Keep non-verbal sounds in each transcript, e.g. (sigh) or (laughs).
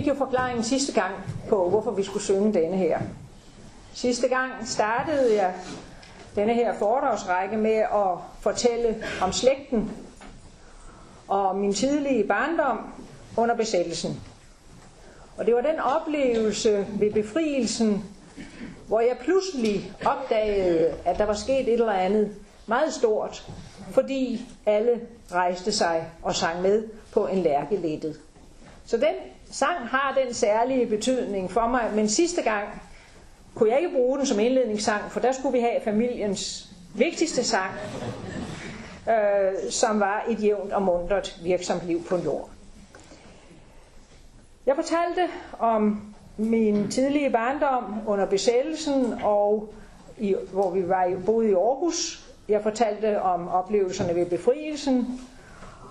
Fik jo forklaringen sidste gang på, hvorfor vi skulle synge denne her. Sidste gang startede jeg denne her foredragsrække med at fortælle om slægten og min tidlige barndom under besættelsen. Og det var den oplevelse ved befrielsen, hvor jeg pludselig opdagede, at der var sket et eller andet meget stort, fordi alle rejste sig og sang med på en lærkelettet. Så den sang har den særlige betydning for mig, men sidste gang kunne jeg ikke bruge den som indledningssang, for der skulle vi have familiens vigtigste sang, øh, som var et jævnt og mundret virksomt liv på jord. Jeg fortalte om min tidlige barndom under besættelsen, og i, hvor vi var boede i Aarhus. Jeg fortalte om oplevelserne ved befrielsen,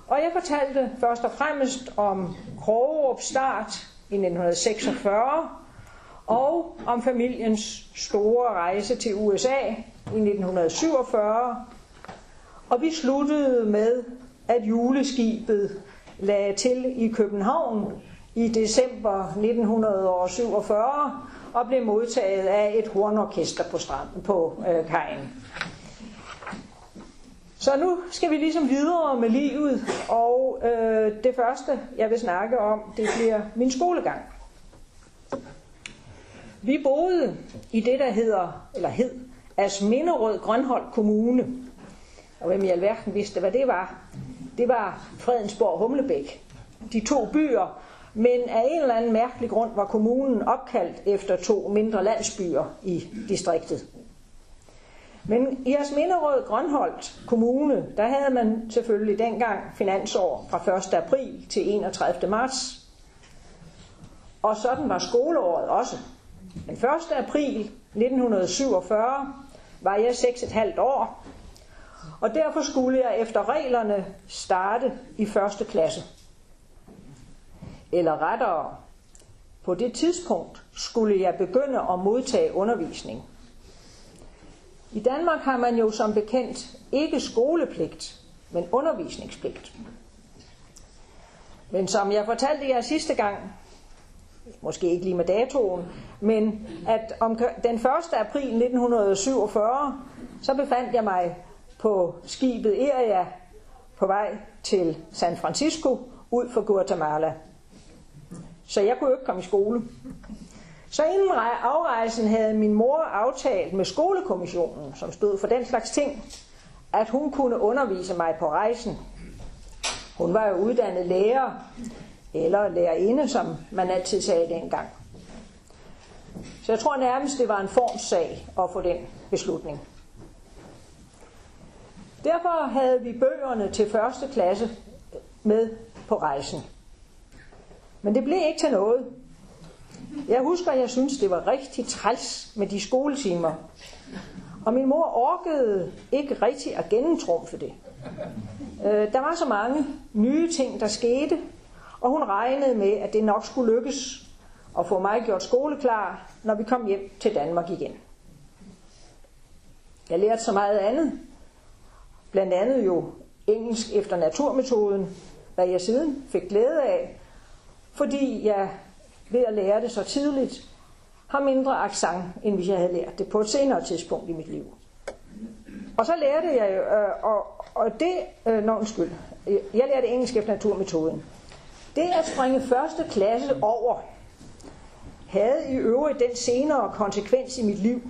og jeg fortalte først og fremmest om Krogerup start i 1946, og om familiens store rejse til USA i 1947. Og vi sluttede med, at juleskibet lagde til i København i december 1947 og blev modtaget af et hornorkester på, stranden, på øh, kajen. Så nu skal vi ligesom videre med livet, og øh, det første, jeg vil snakke om, det bliver min skolegang. Vi boede i det, der hedder, eller hed, Asminderød Grønhold Kommune. Og hvem i alverden vidste, hvad det var? Det var Fredensborg Humlebæk. De to byer, men af en eller anden mærkelig grund var kommunen opkaldt efter to mindre landsbyer i distriktet. Men i Asminderød Grønholdt Kommune, der havde man selvfølgelig dengang finansår fra 1. april til 31. marts. Og sådan var skoleåret også. Den 1. april 1947 var jeg 6,5 år, og derfor skulle jeg efter reglerne starte i første klasse. Eller rettere, på det tidspunkt skulle jeg begynde at modtage undervisning. I Danmark har man jo som bekendt ikke skolepligt, men undervisningspligt. Men som jeg fortalte jer sidste gang, måske ikke lige med datoen, men at om den 1. april 1947, så befandt jeg mig på skibet Eria på vej til San Francisco ud for Guatemala. Så jeg kunne jo ikke komme i skole. Så inden afrejsen havde min mor aftalt med skolekommissionen, som stod for den slags ting, at hun kunne undervise mig på rejsen. Hun var jo uddannet lærer, eller lærerinde, som man altid sagde dengang. Så jeg tror nærmest, det var en formssag at få den beslutning. Derfor havde vi bøgerne til første klasse med på rejsen. Men det blev ikke til noget. Jeg husker, at jeg synes, det var rigtig træls med de skoletimer. Og min mor orkede ikke rigtig at gennemtrumfe det. Øh, der var så mange nye ting, der skete, og hun regnede med, at det nok skulle lykkes at få mig gjort skoleklar, når vi kom hjem til Danmark igen. Jeg lærte så meget andet. Blandt andet jo engelsk efter naturmetoden, hvad jeg siden fik glæde af, fordi jeg ved at lære det så tidligt, har mindre accent, end hvis jeg havde lært det på et senere tidspunkt i mit liv. Og så lærte jeg, øh, og, og det, øh, undskyld, jeg lærte engelsk efter naturmetoden. Det at springe første klasse over, havde i øvrigt den senere konsekvens i mit liv,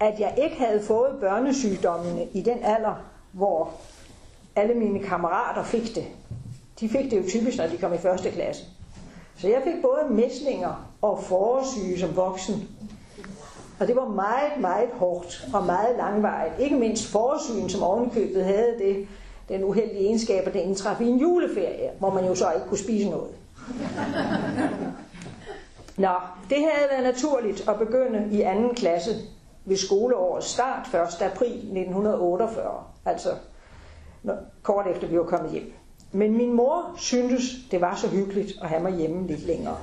at jeg ikke havde fået børnesygdommene i den alder, hvor alle mine kammerater fik det. De fik det jo typisk, når de kom i første klasse. Så jeg fik både mæslinger og forårsyge som voksen. Og det var meget, meget hårdt og meget langvarigt. Ikke mindst forårsygen, som ovenkøbet havde det, den uheldige egenskab, at det indtraf i en juleferie, hvor man jo så ikke kunne spise noget. Nå, det havde været naturligt at begynde i anden klasse ved skoleårets start 1. april 1948, altså kort efter vi var kommet hjem. Men min mor syntes, det var så hyggeligt at have mig hjemme lidt længere.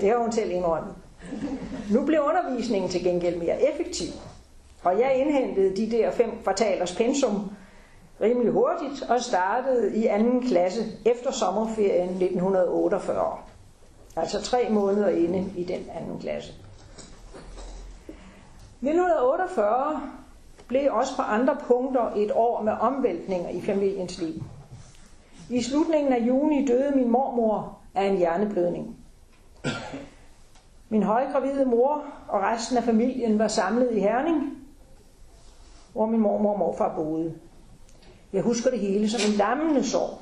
Det har hun selv indrømmet. Nu blev undervisningen til gengæld mere effektiv, og jeg indhentede de der fem kvartalers pensum rimelig hurtigt og startede i anden klasse efter sommerferien 1948. Altså tre måneder inde i den anden klasse. 1948 blev også på andre punkter et år med omvæltninger i familiens liv. I slutningen af juni døde min mormor af en hjerneblødning. Min højgravide mor og resten af familien var samlet i Herning, hvor min mormor og morfar boede. Jeg husker det hele som en lammende sorg.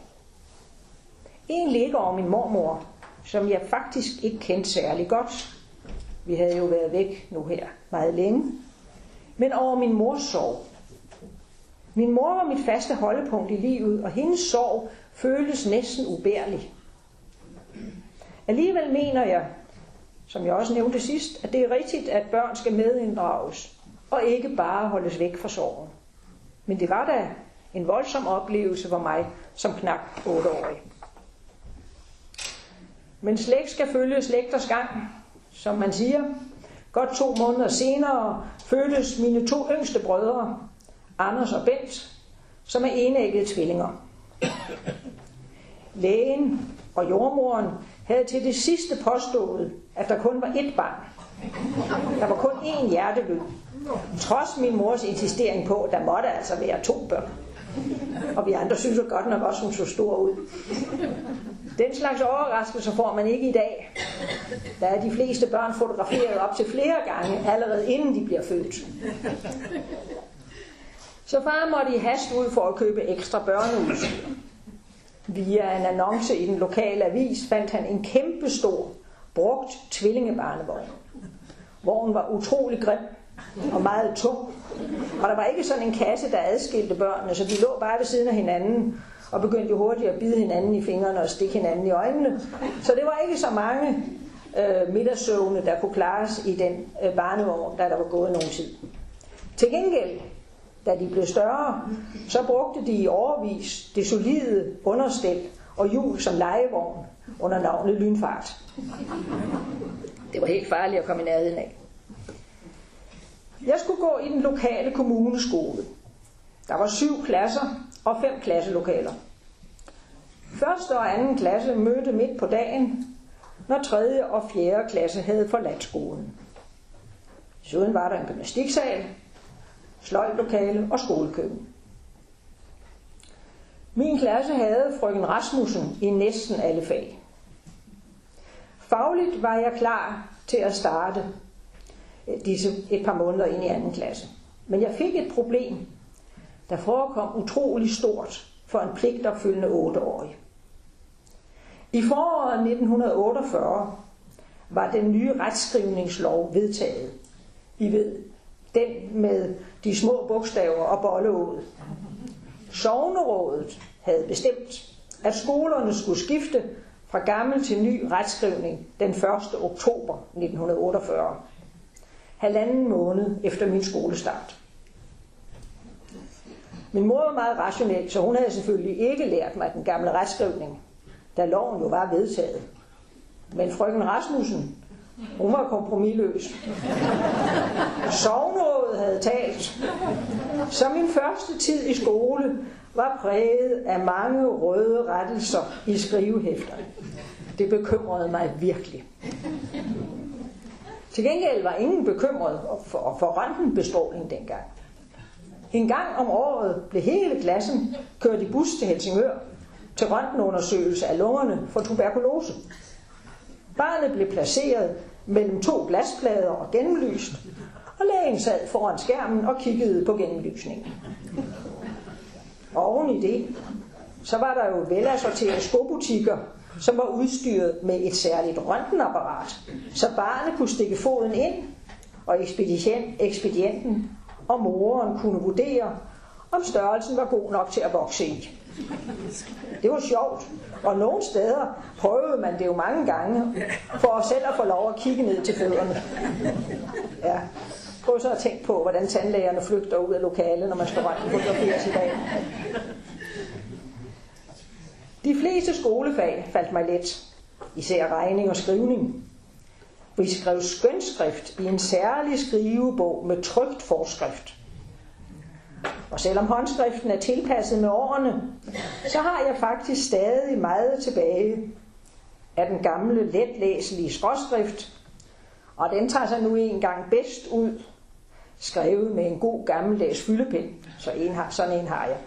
En ligger over min mormor, som jeg faktisk ikke kendte særlig godt. Vi havde jo været væk nu her meget længe. Men over min mors sorg. Min mor var mit faste holdepunkt i livet, og hendes sorg føltes næsten ubærlig. Alligevel mener jeg, som jeg også nævnte sidst, at det er rigtigt, at børn skal medinddrages, og ikke bare holdes væk fra sorgen. Men det var da en voldsom oplevelse for mig som knap 8-årig. Men slægt skal følge slægters gang, som man siger. Godt to måneder senere fødtes mine to yngste brødre, Anders og Bent, som er enæggede tvillinger. Lægen og jordmoren havde til det sidste påstået, at der kun var ét barn. Der var kun én hjertelyd. Trods min mors insistering på, at der måtte altså være to børn. Og vi andre synes jo godt nok også, hun så stor ud. Den slags overraskelser får man ikke i dag. Der er de fleste børn fotograferet op til flere gange, allerede inden de bliver født. Så far måtte i hast ud for at købe ekstra børneudstyr. Via en annonce i den lokale avis fandt han en kæmpestor, brugt tvillingebarnevogn. Vognen var utrolig grim og meget tung. Og der var ikke sådan en kasse, der adskilte børnene, så de lå bare ved siden af hinanden og begyndte jo hurtigt at bide hinanden i fingrene og stikke hinanden i øjnene. Så det var ikke så mange øh, middagssøvne, der kunne klares i den øh, barnevogn, da der var gået nogen tid. Til gengæld, da de blev større, så brugte de i overvis det solide understel og hjul som legevogn under navnet Lynfart. Det var helt farligt at komme i nærheden af. Jeg skulle gå i den lokale kommuneskole. Der var syv klasser og fem klasselokaler. Første og anden klasse mødte midt på dagen, når tredje og fjerde klasse havde forladt skolen. Desuden var der en gymnastiksal, sløjtlokale og skolekøkken. Min klasse havde frøken Rasmussen i næsten alle fag. Fagligt var jeg klar til at starte disse et par måneder ind i anden klasse. Men jeg fik et problem, der forekom utrolig stort for en pligtopfyldende 8-årig. I foråret 1948 var den nye retskrivningslov vedtaget. I ved, den med de små bogstaver og bolleådet. Sognerådet havde bestemt, at skolerne skulle skifte fra gammel til ny retskrivning den 1. oktober 1948. Halvanden måned efter min skolestart. Min mor var meget rationel, så hun havde selvfølgelig ikke lært mig den gamle retskrivning, da loven jo var vedtaget. Men frøken Rasmussen, hun var kompromilløs. Sovnrådet havde talt. Så min første tid i skole var præget af mange røde rettelser i skrivehæfter. Det bekymrede mig virkelig. Til gengæld var ingen bekymret for, for røntgenbestråling dengang. En gang om året blev hele klassen kørt i bus til Helsingør til røntgenundersøgelse af lungerne for tuberkulose. Barnet blev placeret mellem to glasplader og gennemlyst, og lægen sad foran skærmen og kiggede på gennemlysningen. Og oven i det, så var der jo velassorterede skobutikker, som var udstyret med et særligt røntgenapparat, så barnet kunne stikke foden ind, og ekspedienten og moren kunne vurdere, om størrelsen var god nok til at vokse i. Det var sjovt, og nogle steder prøvede man det jo mange gange, for selv at få lov at kigge ned til fødderne. Ja. Prøv så at tænke på, hvordan tandlægerne flygter ud af lokalet, når man skal fotograferes i dag. De fleste skolefag faldt mig let, især regning og skrivning. Vi skrev skønskrift i en særlig skrivebog med trygt forskrift. Og selvom håndskriften er tilpasset med årene, så har jeg faktisk stadig meget tilbage af den gamle, letlæselige skråskrift, og den tager sig nu engang bedst ud, skrevet med en god gammeldags fyldepind, så en har, sådan en har jeg.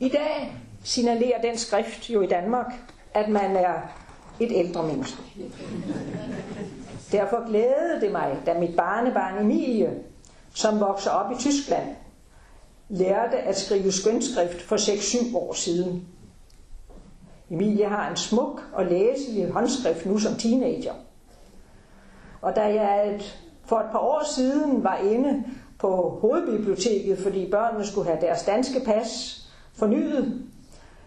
I dag signalerer den skrift jo i Danmark, at man er et ældre menneske. Derfor glædede det mig, da mit barnebarn Emilie, som vokser op i Tyskland, lærte at skrive skønskrift for 6-7 år siden. Emilie har en smuk og læselig håndskrift nu som teenager. Og da jeg et, for et par år siden var inde på hovedbiblioteket, fordi børnene skulle have deres danske pas fornyet,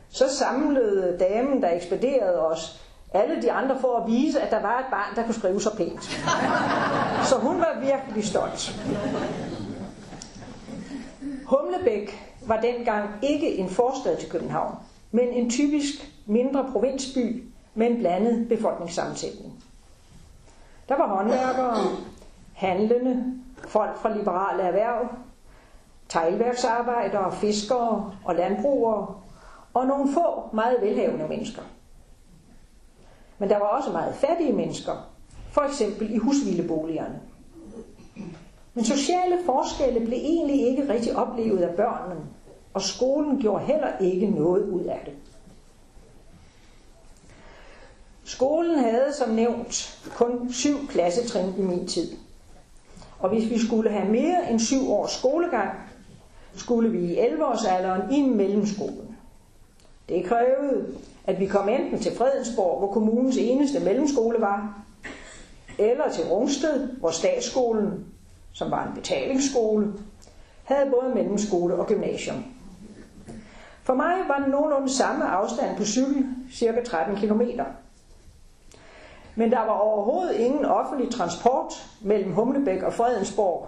så samlede damen, der ekspederede os, alle de andre for at vise, at der var et barn, der kunne skrive så pænt. Så hun var virkelig stolt. Humlebæk var dengang ikke en forstad til København, men en typisk mindre provinsby med en blandet befolkningssammensætning. Der var håndværkere, handlende, folk fra liberale erhverv, teglværksarbejdere, fiskere og landbrugere, og nogle få meget velhavende mennesker. Men der var også meget fattige mennesker, for eksempel i husvildeboligerne. Men sociale forskelle blev egentlig ikke rigtig oplevet af børnene, og skolen gjorde heller ikke noget ud af det. Skolen havde som nævnt kun syv klassetrin i min tid. Og hvis vi skulle have mere end syv års skolegang, skulle vi i 11-årsalderen i mellemskolen. Det krævede, at vi kom enten til Fredensborg, hvor kommunens eneste mellemskole var, eller til Rungsted, hvor statsskolen, som var en betalingsskole, havde både mellemskole og gymnasium. For mig var det nogenlunde samme afstand på cykel, cirka 13 km. Men der var overhovedet ingen offentlig transport mellem Humlebæk og Fredensborg.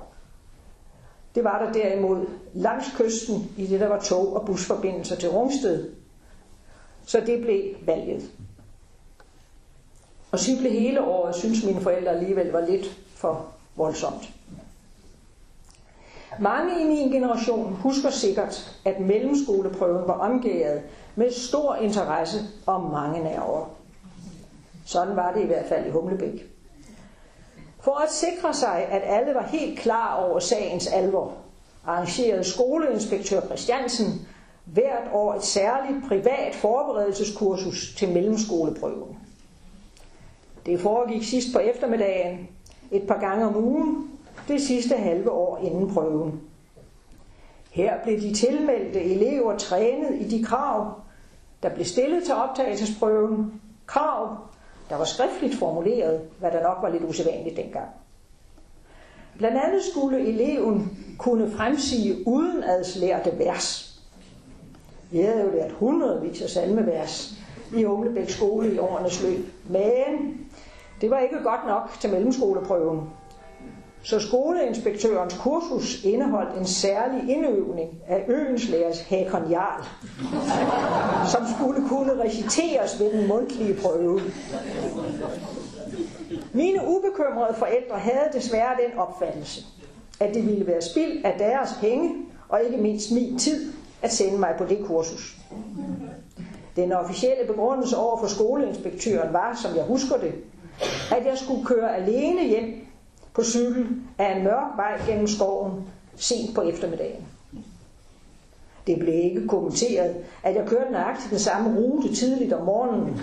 Det var der derimod langs kysten i det, der var tog- og busforbindelser til Rungsted. Så det blev valget. Og cykle hele året, synes mine forældre alligevel var lidt for voldsomt. Mange i min generation husker sikkert, at mellemskoleprøven var omgæret med stor interesse og mange nerver. Sådan var det i hvert fald i Humlebæk. For at sikre sig, at alle var helt klar over sagens alvor, arrangerede skoleinspektør Christiansen hvert år et særligt privat forberedelseskursus til mellemskoleprøven. Det foregik sidst på eftermiddagen, et par gange om ugen, det sidste halve år inden prøven. Her blev de tilmeldte elever trænet i de krav, der blev stillet til optagelsesprøven, krav, der var skriftligt formuleret, hvad der nok var lidt usædvanligt dengang. Blandt andet skulle eleven kunne fremsige udenadslærte vers. Vi havde jo lært hundredvis af salmevers i Humlebæk skole i årenes løb, men det var ikke godt nok til mellemskoleprøven. Så skoleinspektørens kursus indeholdt en særlig indøvning af øens lærers Hakon Jarl, som skulle kunne reciteres ved den mundtlige prøve. Mine ubekymrede forældre havde desværre den opfattelse, at det ville være spild af deres penge, og ikke mindst min tid, at sende mig på det kursus. Den officielle begrundelse over for skoleinspektøren var, som jeg husker det, at jeg skulle køre alene hjem på cykel af en mørk vej gennem skoven sent på eftermiddagen. Det blev ikke kommenteret, at jeg kørte nøjagtigt den samme rute tidligt om morgenen.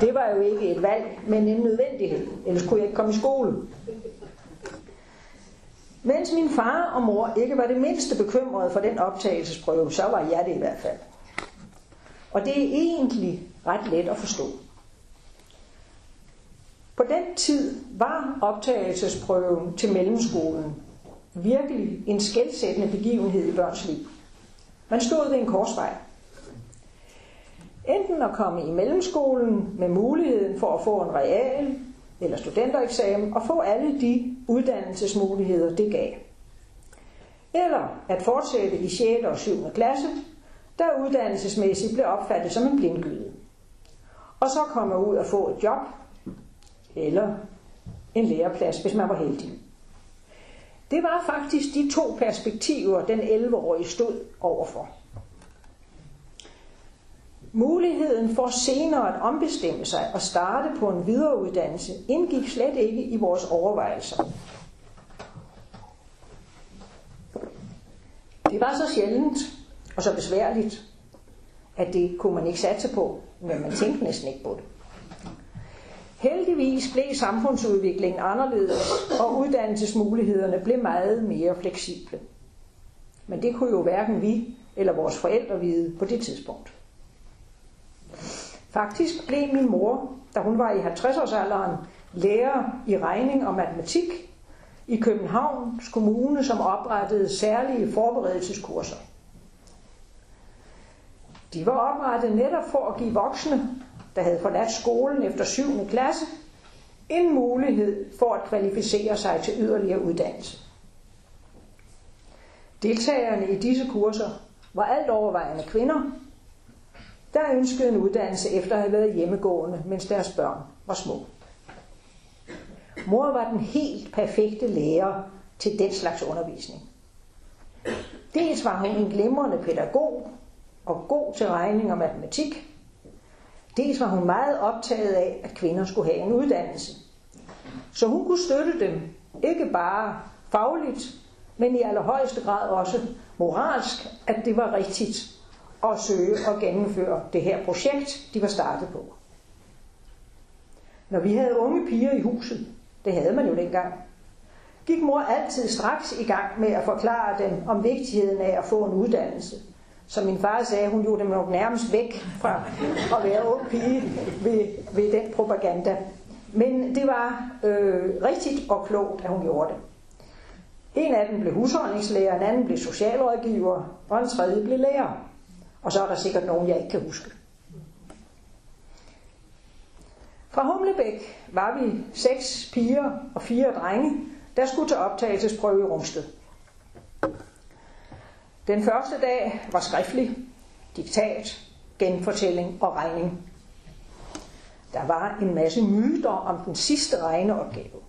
Det var jo ikke et valg, men en nødvendighed. Ellers kunne jeg ikke komme i skole. Mens min far og mor ikke var det mindste bekymrede for den optagelsesprøve, så var jeg det i hvert fald. Og det er egentlig ret let at forstå. På den tid var optagelsesprøven til mellemskolen virkelig en skældsættende begivenhed i børns liv. Man stod ved en korsvej. Enten at komme i mellemskolen med muligheden for at få en real eller studentereksamen og få alle de uddannelsesmuligheder, det gav. Eller at fortsætte i 6. og 7. klasse, der uddannelsesmæssigt blev opfattet som en blindgyde. Og så komme ud og få et job eller en læreplads, hvis man var heldig. Det var faktisk de to perspektiver, den 11-årige stod overfor. Muligheden for senere at ombestemme sig og starte på en videreuddannelse indgik slet ikke i vores overvejelser. Det var så sjældent og så besværligt, at det kunne man ikke satse på, men man tænkte næsten ikke på det. Heldigvis blev samfundsudviklingen anderledes, og uddannelsesmulighederne blev meget mere fleksible. Men det kunne jo hverken vi eller vores forældre vide på det tidspunkt. Faktisk blev min mor, da hun var i 50-årsalderen, lærer i regning og matematik i Københavns Kommune, som oprettede særlige forberedelseskurser. De var oprettet netop for at give voksne, der havde forladt skolen efter 7. klasse, en mulighed for at kvalificere sig til yderligere uddannelse. Deltagerne i disse kurser var alt overvejende kvinder, der ønskede en uddannelse efter at have været hjemmegående, mens deres børn var små. Mor var den helt perfekte lærer til den slags undervisning. Dels var hun en glimrende pædagog og god til regning og matematik. Dels var hun meget optaget af, at kvinder skulle have en uddannelse. Så hun kunne støtte dem, ikke bare fagligt, men i allerhøjeste grad også moralsk, at det var rigtigt at søge og gennemføre det her projekt, de var startet på. Når vi havde unge piger i huset, det havde man jo dengang, gik mor altid straks i gang med at forklare dem om vigtigheden af at få en uddannelse. Som min far sagde, hun gjorde dem nok nærmest væk fra at være ung pige ved, ved den propaganda. Men det var øh, rigtigt og klogt, at hun gjorde det. En af dem blev husholdningslærer, en anden blev socialrådgiver, og en tredje blev lærer. Og så er der sikkert nogen, jeg ikke kan huske. Fra Humlebæk var vi seks piger og fire drenge, der skulle til optagelsesprøve i Rungsted. Den første dag var skriftlig, diktat, genfortælling og regning. Der var en masse myter om den sidste regneopgave.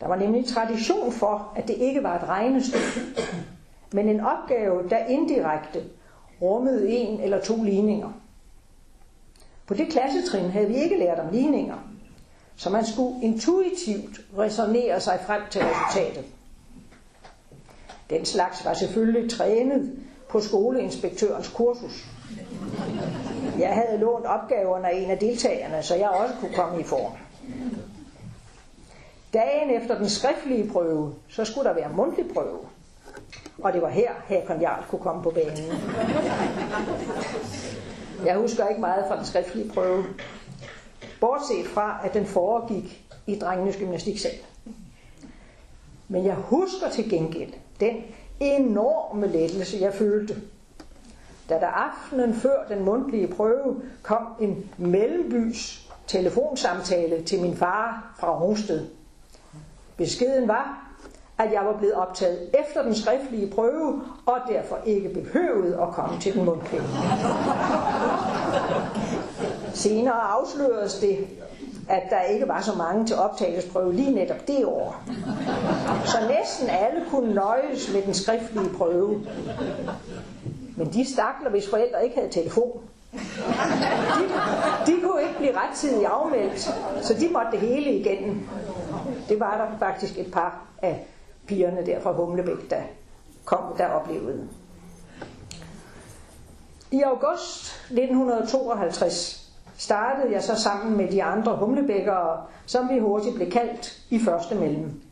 Der var nemlig tradition for, at det ikke var et regnestykke, men en opgave, der indirekte rummede en eller to ligninger. På det klassetrin havde vi ikke lært om ligninger, så man skulle intuitivt resonere sig frem til resultatet. Den slags var selvfølgelig trænet på skoleinspektørens kursus. Jeg havde lånt opgaverne af en af deltagerne, så jeg også kunne komme i form. Dagen efter den skriftlige prøve, så skulle der være mundtlig prøve. Og det var her, Hakon Jarl kunne komme på banen. Jeg husker ikke meget fra den skriftlige prøve. Bortset fra, at den foregik i drengenes gymnastiksal. Men jeg husker til gengæld den enorme lettelse, jeg følte, da der aftenen før den mundtlige prøve kom en mellembys telefonsamtale til min far fra Rungsted. Beskeden var, at jeg var blevet optaget efter den skriftlige prøve, og derfor ikke behøvede at komme til den mundtlige. Senere afsløredes det, at der ikke var så mange til optagelsesprøve lige netop det år. Så næsten alle kunne nøjes med den skriftlige prøve. Men de stakler, hvis forældre ikke havde telefon, de, de kunne ikke blive rettidigt afmeldt, så de måtte det hele igennem. Det var der faktisk et par af pigerne der fra Humlebæk, der kom, der oplevede. I august 1952 startede jeg så sammen med de andre humlebækkere, som vi hurtigt blev kaldt i første mellem.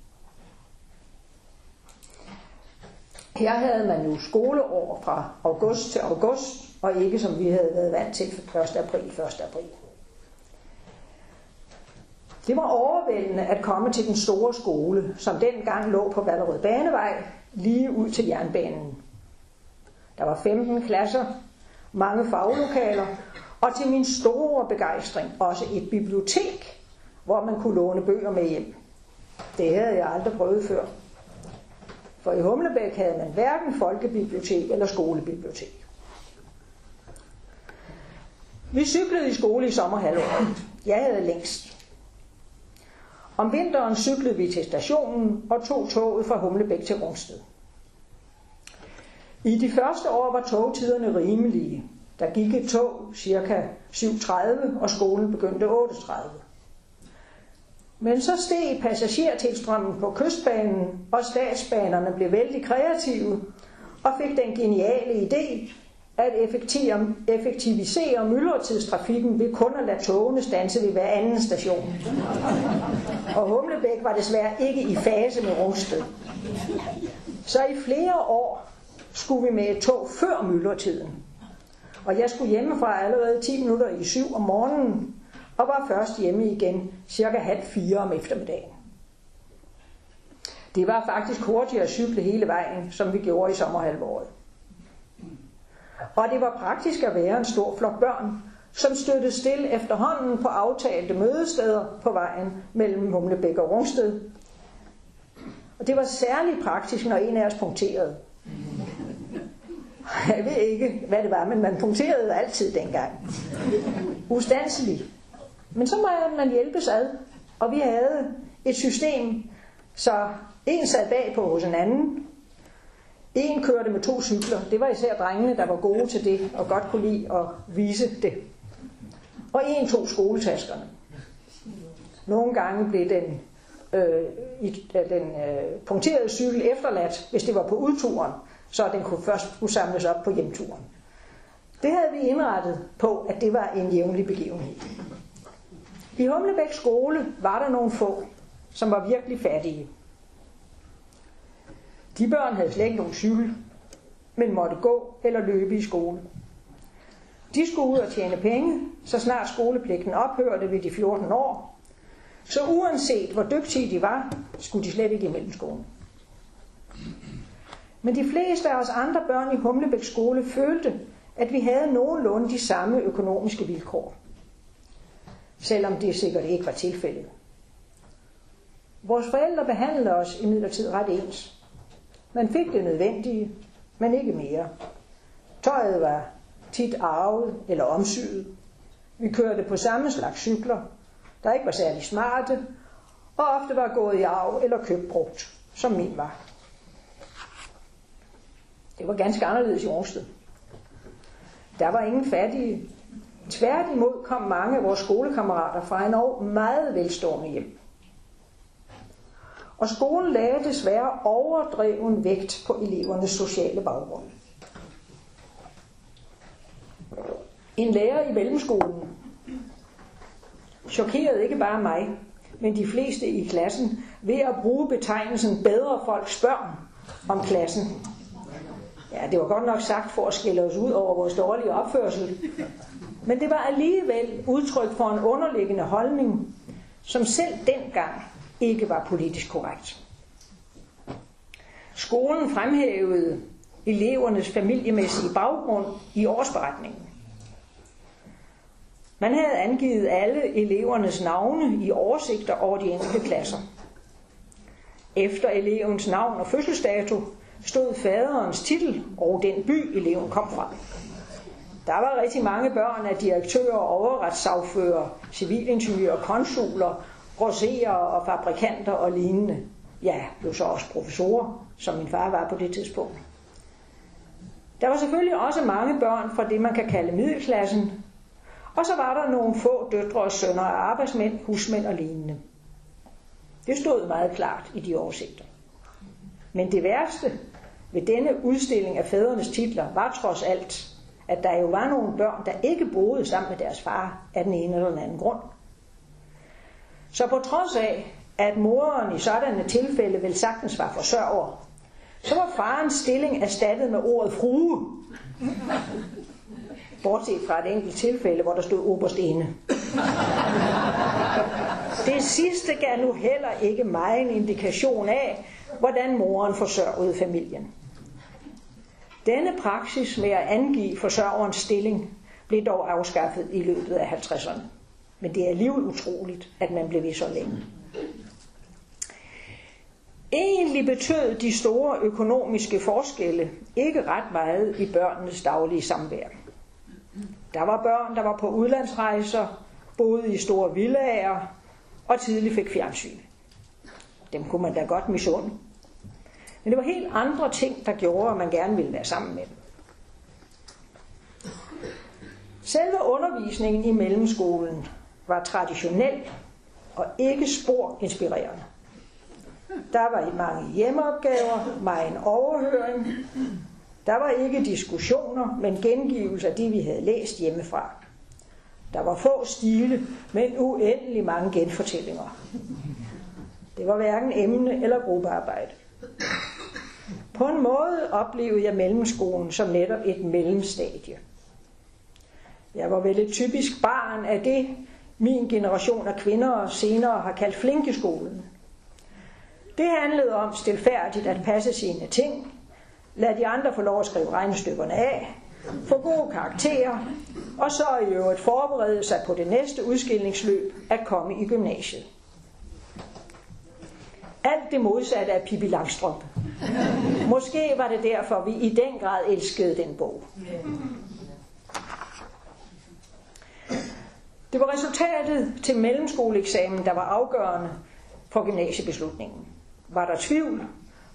Her havde man jo skoleår fra august til august, og ikke som vi havde været vant til 1. april 1. april. Det var overvældende at komme til den store skole, som dengang lå på Ballerød Banevej, lige ud til jernbanen. Der var 15 klasser, mange faglokaler, og til min store begejstring også et bibliotek, hvor man kunne låne bøger med hjem. Det havde jeg aldrig prøvet før. For i Humlebæk havde man hverken folkebibliotek eller skolebibliotek. Vi cyklede i skole i sommerhalvåret. Jeg havde længst. Om vinteren cyklede vi til stationen og tog toget fra Humlebæk til Rungsted. I de første år var togtiderne rimelige. Der gik et tog ca. 7.30, og skolen begyndte 8.30. Men så steg passagertilstrømmen på kystbanen, og statsbanerne blev vældig kreative og fik den geniale idé at effektivisere myldretidstrafikken ved kun at lade togene stanse ved hver anden station. Og Humlebæk var desværre ikke i fase med Rungsted. Så i flere år skulle vi med et tog før myldretiden. Og jeg skulle hjemmefra allerede 10 minutter i syv om morgenen, og var først hjemme igen cirka halv fire om eftermiddagen. Det var faktisk hurtigere at cykle hele vejen, som vi gjorde i sommerhalvåret. Og det var praktisk at være en stor flok børn, som støttede stille efterhånden på aftalte mødesteder på vejen mellem Humlebæk og Rungsted. Og det var særligt praktisk, når en af os punkterede. (laughs) Jeg ved ikke, hvad det var, men man punkterede altid dengang. Ustandselig. Men så må man hjælpes ad, og vi havde et system, så en sad bagpå hos en anden. En kørte med to cykler. Det var især drengene, der var gode til det, og godt kunne lide at vise det. Og en tog skoletaskerne. Nogle gange blev den, øh, i, øh, den øh, punkterede cykel efterladt, hvis det var på udturen, så den kunne først kunne samles op på hjemturen. Det havde vi indrettet på, at det var en jævnlig begivenhed. I Humlebæk skole var der nogle få, som var virkelig fattige. De børn havde slet ikke nogen cykel, men måtte gå eller løbe i skole. De skulle ud og tjene penge, så snart skolepligten ophørte ved de 14 år. Så uanset hvor dygtige de var, skulle de slet ikke i mellemskolen. Men de fleste af os andre børn i Humlebæk skole følte, at vi havde nogenlunde de samme økonomiske vilkår. Selvom det sikkert ikke var tilfældet. Vores forældre behandlede os imidlertid ret ens. Man fik det nødvendige, men ikke mere. Tøjet var tit arvet eller omsyet. Vi kørte på samme slags cykler, der ikke var særlig smarte, og ofte var gået i arv eller købt brugt, som min var. Det var ganske anderledes i Rungsted. Der var ingen fattige. Tværtimod kom mange af vores skolekammerater fra en år meget velstående hjem. Og skolen lagde desværre overdreven vægt på elevernes sociale baggrund. En lærer i mellemskolen chokerede ikke bare mig, men de fleste i klassen ved at bruge betegnelsen bedre folks børn om klassen. Ja, det var godt nok sagt for at skille os ud over vores dårlige opførsel. Men det var alligevel udtryk for en underliggende holdning, som selv dengang ikke var politisk korrekt. Skolen fremhævede elevernes familiemæssige baggrund i årsberetningen. Man havde angivet alle elevernes navne i oversigter over de enkelte klasser. Efter elevens navn og fødselsdato stod faderens titel og den by, eleven kom fra. Der var rigtig mange børn af direktører, overretssagfører, civilingeniører, konsuler, grosserer og fabrikanter og lignende. Ja, blev så også professorer, som min far var på det tidspunkt. Der var selvfølgelig også mange børn fra det, man kan kalde middelklassen, og så var der nogle få døtre og sønner af arbejdsmænd, husmænd og lignende. Det stod meget klart i de oversigter. Men det værste ved denne udstilling af fædrenes titler var trods alt, at der jo var nogle børn, der ikke boede sammen med deres far af den ene eller den anden grund. Så på trods af, at moren i sådanne tilfælde vel sagtens var forsørger, så var farens stilling erstattet med ordet frue. Bortset fra et enkelt tilfælde, hvor der stod oberstene. Det sidste gav nu heller ikke mig en indikation af, hvordan moren forsørgede familien. Denne praksis med at angive forsørgerens stilling blev dog afskaffet i løbet af 50'erne. Men det er alligevel utroligt, at man blev ved så længe. Egentlig betød de store økonomiske forskelle ikke ret meget i børnenes daglige samvær. Der var børn, der var på udlandsrejser, boede i store villager og tidligt fik fjernsyn. Dem kunne man da godt misunde. Men det var helt andre ting, der gjorde, at man gerne ville være sammen med dem. Selve undervisningen i mellemskolen var traditionel og ikke spor inspirerende. Der var mange hjemmeopgaver, meget overhøring. Der var ikke diskussioner, men gengivelse af de, vi havde læst hjemmefra. Der var få stile, men uendelig mange genfortællinger. Det var hverken emne eller gruppearbejde. På en måde oplevede jeg mellemskolen som netop et mellemstadie. Jeg var vel et typisk barn af det, min generation af kvinder senere har kaldt flinkeskolen. Det handlede om stilfærdigt at passe sine ting, lade de andre få lov at skrive regnestykkerne af, få gode karakterer, og så i øvrigt forberede sig på det næste udskillingsløb at komme i gymnasiet. Alt det modsatte af Pippi Langstrømpe. Måske var det derfor, vi i den grad elskede den bog. Det var resultatet til mellemskoleeksamen, der var afgørende for gymnasiebeslutningen. Var der tvivl,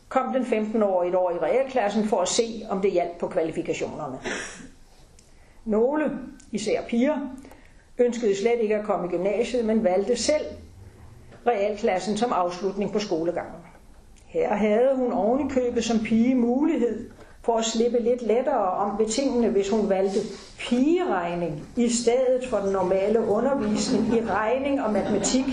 kom den 15-årige et år i realklassen for at se, om det hjalp på kvalifikationerne. Nogle, især piger, ønskede slet ikke at komme i gymnasiet, men valgte selv realklassen som afslutning på skolegangen. Her havde hun oven i købet som pige mulighed for at slippe lidt lettere om ved tingene, hvis hun valgte pigeregning i stedet for den normale undervisning i regning og matematik.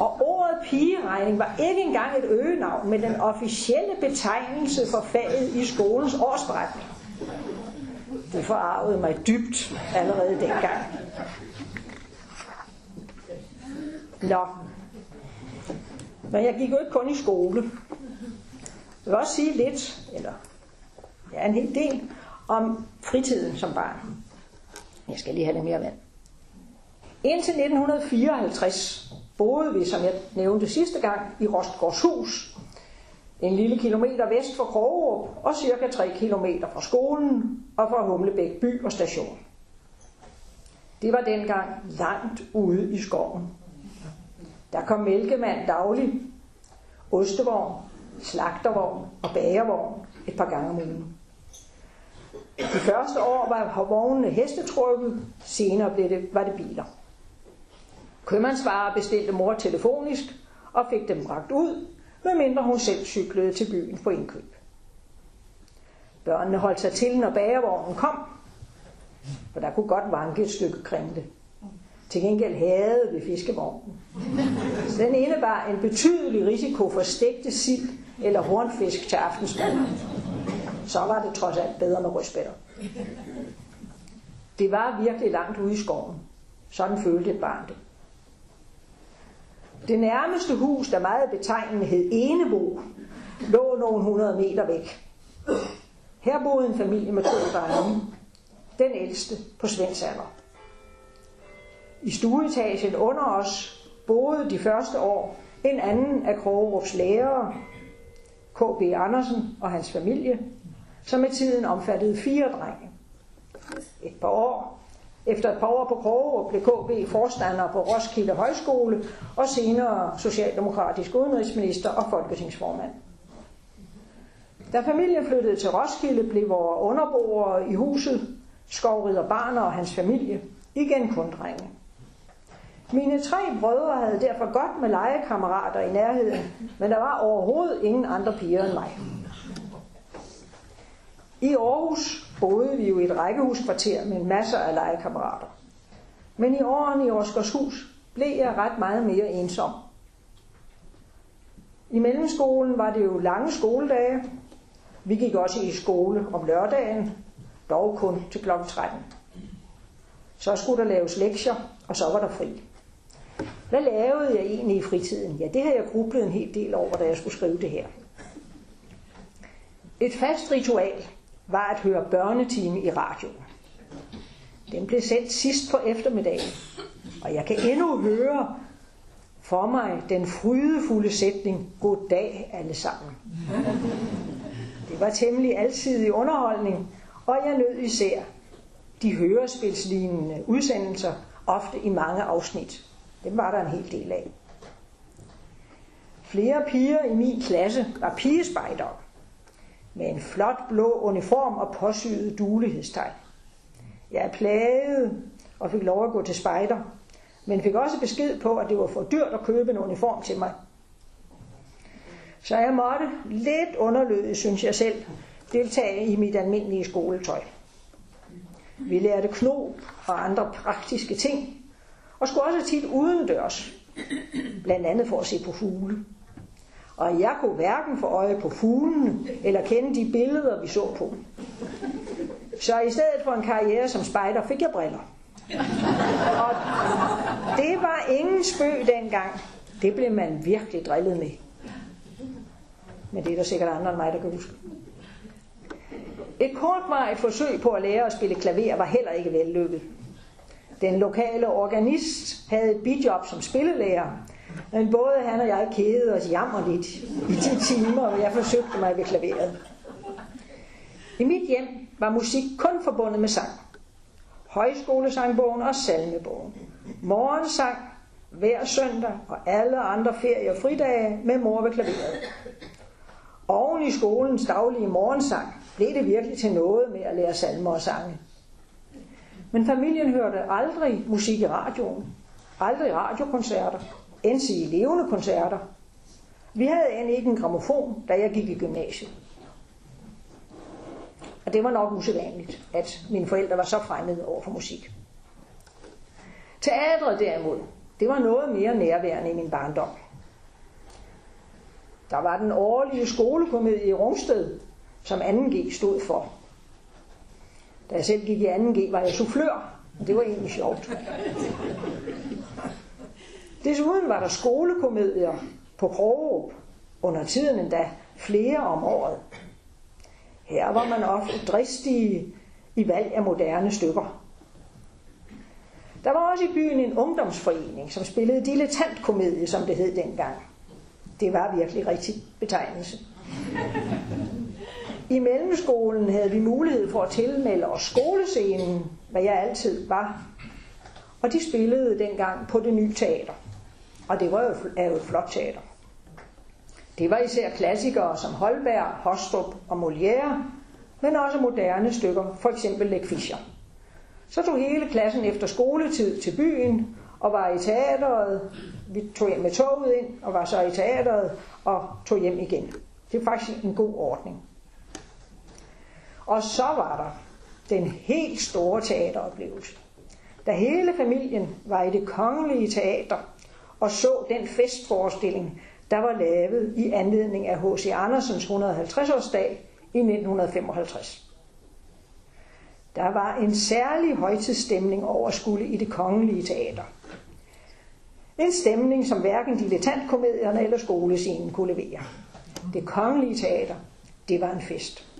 Og ordet pigeregning var ikke engang et øgenavn, men den officielle betegnelse for faget i skolens årsberetning. Det forarvede mig dybt allerede dengang. Nå. Men jeg gik jo ikke kun i skole. Jeg vil også sige lidt, eller ja, en hel del, om fritiden som barn. Jeg skal lige have lidt mere vand. Indtil 1954 boede vi, som jeg nævnte sidste gang, i Rostgårdshus, en lille kilometer vest for Krogerup og cirka 3 kilometer fra skolen og fra Humlebæk by og station. Det var dengang langt ude i skoven. Der kom mælkemand daglig, ostevogn, slagtervogn og bagervogn et par gange om ugen. De første år var vognene hestetrukket, senere blev det, var det biler. Købmandsvarer bestilte mor telefonisk og fik dem bragt ud, medmindre hun selv cyklede til byen på indkøb. Børnene holdt sig til, når bagervognen kom, for der kunne godt vanke et stykke kringle. Til gengæld havde vi fiskevognen. Den indebar en betydelig risiko for stegte sild eller hornfisk til aftensmad. Så var det trods alt bedre med rødspætter. Det var virkelig langt ude i skoven. Sådan følte et barn det. Det nærmeste hus, der meget betegnende hed Enebo, lå nogle hundrede meter væk. Her boede en familie med to drenge. Den ældste på Svends alder. I stueetagen under os boede de første år en anden af Krogerups lærere, K.B. Andersen og hans familie, som med tiden omfattede fire drenge. Et par år efter et par år på Krogerup blev KB forstander på Roskilde Højskole og senere socialdemokratisk udenrigsminister og folketingsformand. Da familien flyttede til Roskilde, blev vores underboere i huset, Skovrider Barner og hans familie, igen kun drenge. Mine tre brødre havde derfor godt med legekammerater i nærheden, men der var overhovedet ingen andre piger end mig. I Aarhus boede vi jo i et rækkehuskvarter med masser af legekammerater. Men i årene i Oskarshus blev jeg ret meget mere ensom. I mellemskolen var det jo lange skoledage. Vi gik også i skole om lørdagen, dog kun til kl. 13. Så skulle der laves lektier, og så var der fri. Hvad lavede jeg egentlig i fritiden? Ja, det har jeg grublet en hel del over, da jeg skulle skrive det her. Et fast ritual var at høre børnetime i radioen. Den blev sendt sidst på eftermiddagen, og jeg kan endnu høre for mig den frydefulde sætning, God dag alle sammen. Det var temmelig alsidig underholdning, og jeg nød især de hørespilslignende udsendelser, ofte i mange afsnit. Dem var der en hel del af. Flere piger i min klasse var pigespejdere med en flot blå uniform og påsyet dulighedstegn. Jeg plagede og fik lov at gå til spejder, men fik også besked på, at det var for dyrt at købe en uniform til mig. Så jeg måtte lidt underlødigt, synes jeg selv, deltage i mit almindelige skoletøj. Vi lærte knop og andre praktiske ting, og skulle også tit udendørs, blandt andet for at se på fugle. Og jeg kunne hverken få øje på fuglene, eller kende de billeder, vi så på. Så i stedet for en karriere som spejder, fik jeg briller. Og det var ingen spøg dengang. Det blev man virkelig drillet med. Men det er der sikkert andre end mig, der kan huske. Et kortvarigt forsøg på at lære at spille klaver var heller ikke vellykket. Den lokale organist havde et bidjob som spillelærer, men både han og jeg kædede os jammerligt i de timer, hvor jeg forsøgte mig ved klaveret. I mit hjem var musik kun forbundet med sang. Højskolesangbogen og salmebogen. Morgensang hver søndag og alle andre ferie- og fridage med mor ved klaveret. Oven i skolens daglige morgensang blev det virkelig til noget med at lære salmer og sange. Men familien hørte aldrig musik i radioen, aldrig radiokoncerter, i levende koncerter. Vi havde end ikke en gramofon, da jeg gik i gymnasiet. Og det var nok usædvanligt, at mine forældre var så fremmede over for musik. Teatret derimod, det var noget mere nærværende i min barndom. Der var den årlige skolekomedie i Rungsted, som 2G stod for. Da jeg selv gik i 2G, var jeg soufflør, og det var egentlig sjovt. Desuden var der skolekomedier på Krogerup, under tiden endda flere om året. Her var man ofte dristige i valg af moderne stykker. Der var også i byen en ungdomsforening, som spillede dilettantkomedie, som det hed dengang. Det var virkelig rigtig betegnelse. I mellemskolen havde vi mulighed for at tilmelde os skolescenen, hvad jeg altid var. Og de spillede dengang på det nye teater. Og det var jo, er jo et flot teater. Det var især klassikere som Holberg, Hostrup og Molière, men også moderne stykker, for eksempel Læk Fischer. Så tog hele klassen efter skoletid til byen og var i teateret. Vi tog hjem med toget ind og var så i teateret og tog hjem igen. Det var faktisk en god ordning. Og så var der den helt store teateroplevelse. Da hele familien var i det kongelige teater og så den festforestilling, der var lavet i anledning af H.C. Andersens 150-årsdag i 1955. Der var en særlig højtidsstemning over skulle i det kongelige teater. En stemning, som hverken dilettantkomedierne eller skolescenen kunne levere. Det kongelige teater, det var en fest.